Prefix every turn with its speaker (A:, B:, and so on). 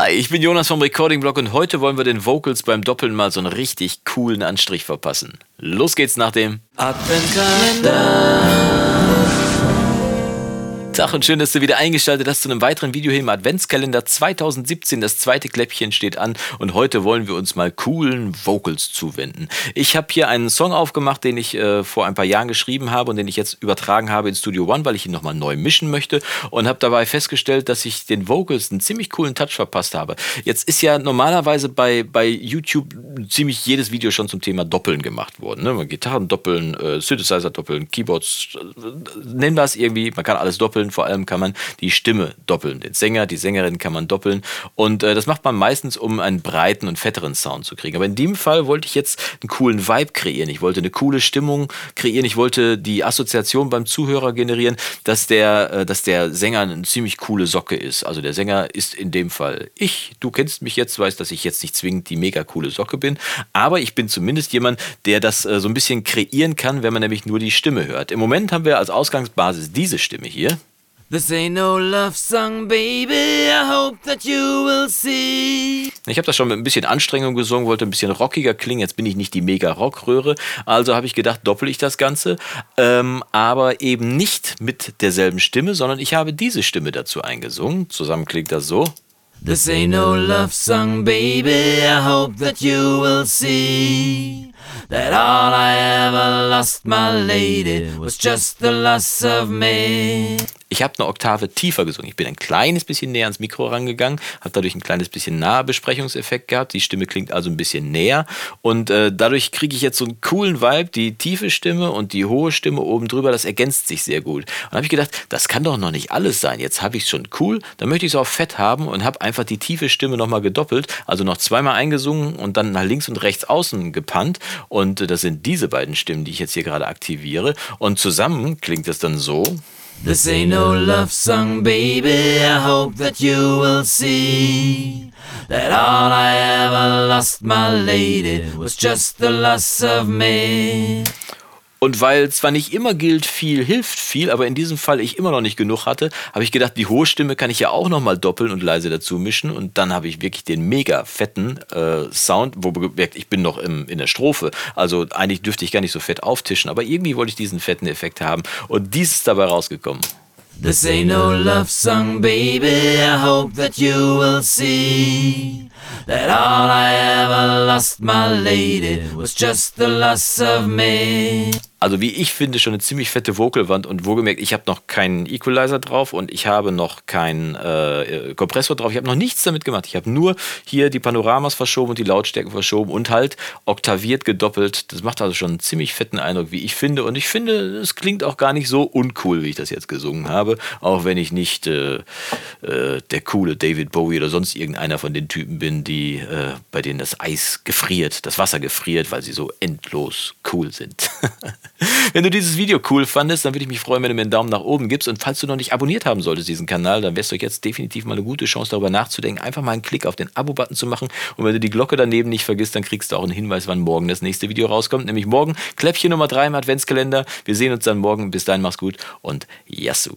A: Hi, ich bin Jonas vom Recording Blog und heute wollen wir den Vocals beim Doppeln mal so einen richtig coolen Anstrich verpassen. Los geht's nach dem Adventskalender. Tag und schön, dass du wieder eingeschaltet hast zu einem weiteren Video hier im Adventskalender 2017. Das zweite Kläppchen steht an und heute wollen wir uns mal coolen Vocals zuwenden. Ich habe hier einen Song aufgemacht, den ich äh, vor ein paar Jahren geschrieben habe und den ich jetzt übertragen habe in Studio One, weil ich ihn nochmal neu mischen möchte und habe dabei festgestellt, dass ich den Vocals einen ziemlich coolen Touch verpasst habe. Jetzt ist ja normalerweise bei, bei YouTube ziemlich jedes Video schon zum Thema Doppeln gemacht worden. Ne? Gitarren doppeln, äh, Synthesizer doppeln, Keyboards, äh, nennen das irgendwie, man kann alles doppeln doppeln. Vor allem kann man die Stimme doppeln. Den Sänger, die Sängerin kann man doppeln. Und äh, das macht man meistens, um einen breiten und fetteren Sound zu kriegen. Aber in dem Fall wollte ich jetzt einen coolen Vibe kreieren. Ich wollte eine coole Stimmung kreieren. Ich wollte die Assoziation beim Zuhörer generieren, dass der, äh, dass der Sänger eine ziemlich coole Socke ist. Also der Sänger ist in dem Fall ich. Du kennst mich jetzt, weißt, dass ich jetzt nicht zwingend die mega coole Socke bin. Aber ich bin zumindest jemand, der das äh, so ein bisschen kreieren kann, wenn man nämlich nur die Stimme hört. Im Moment haben wir als Ausgangsbasis diese Stimme hier. This ain't no love song, baby. I hope that you will see. Ich habe das schon mit ein bisschen Anstrengung gesungen, wollte ein bisschen rockiger klingen. Jetzt bin ich nicht die mega Rockröhre. Also habe ich gedacht, doppel ich das Ganze. Ähm, aber eben nicht mit derselben Stimme, sondern ich habe diese Stimme dazu eingesungen. Zusammen klingt das so. This ain't no love song, baby. I hope that you will see that all I ever lost, my lady, was just the loss of me. Ich habe eine Oktave tiefer gesungen. Ich bin ein kleines bisschen näher ans Mikro rangegangen, habe dadurch ein kleines bisschen Nahbesprechungseffekt gehabt. Die Stimme klingt also ein bisschen näher und äh, dadurch kriege ich jetzt so einen coolen Vibe. Die tiefe Stimme und die hohe Stimme oben drüber, das ergänzt sich sehr gut. Und habe ich gedacht, das kann doch noch nicht alles sein. Jetzt habe ich es schon cool, dann möchte ich es auch fett haben und habe einfach die tiefe Stimme nochmal gedoppelt, also noch zweimal eingesungen und dann nach links und rechts außen gepannt. Und äh, das sind diese beiden Stimmen, die ich jetzt hier gerade aktiviere. Und zusammen klingt es dann so. This ain't no love song, baby. I hope that you will see that all I ever lost, my lady, was just the loss of me. Und weil zwar nicht immer gilt, viel hilft viel, aber in diesem Fall ich immer noch nicht genug hatte, habe ich gedacht, die hohe Stimme kann ich ja auch nochmal doppeln und leise dazu mischen. Und dann habe ich wirklich den mega fetten äh, Sound, wo gemerkt, ich bin noch im, in der Strophe. Also eigentlich dürfte ich gar nicht so fett auftischen, aber irgendwie wollte ich diesen fetten Effekt haben. Und dies ist dabei rausgekommen. This ain't no love song, baby. I hope that you will see that all I ever lost, my lady, was just the loss of me also wie ich finde, schon eine ziemlich fette Vocalwand und wohlgemerkt, ich habe noch keinen Equalizer drauf und ich habe noch keinen äh, Kompressor drauf. Ich habe noch nichts damit gemacht. Ich habe nur hier die Panoramas verschoben und die Lautstärken verschoben und halt oktaviert gedoppelt. Das macht also schon einen ziemlich fetten Eindruck, wie ich finde. Und ich finde, es klingt auch gar nicht so uncool, wie ich das jetzt gesungen habe. Auch wenn ich nicht äh, äh, der coole David Bowie oder sonst irgendeiner von den Typen bin, die äh, bei denen das Eis gefriert, das Wasser gefriert, weil sie so endlos cool sind. Wenn du dieses Video cool fandest, dann würde ich mich freuen, wenn du mir einen Daumen nach oben gibst. Und falls du noch nicht abonniert haben solltest, diesen Kanal, dann wärst du jetzt definitiv mal eine gute Chance, darüber nachzudenken, einfach mal einen Klick auf den Abo-Button zu machen. Und wenn du die Glocke daneben nicht vergisst, dann kriegst du auch einen Hinweis, wann morgen das nächste Video rauskommt. Nämlich morgen Kläppchen Nummer 3 im Adventskalender. Wir sehen uns dann morgen. Bis dahin, mach's gut und Yassou.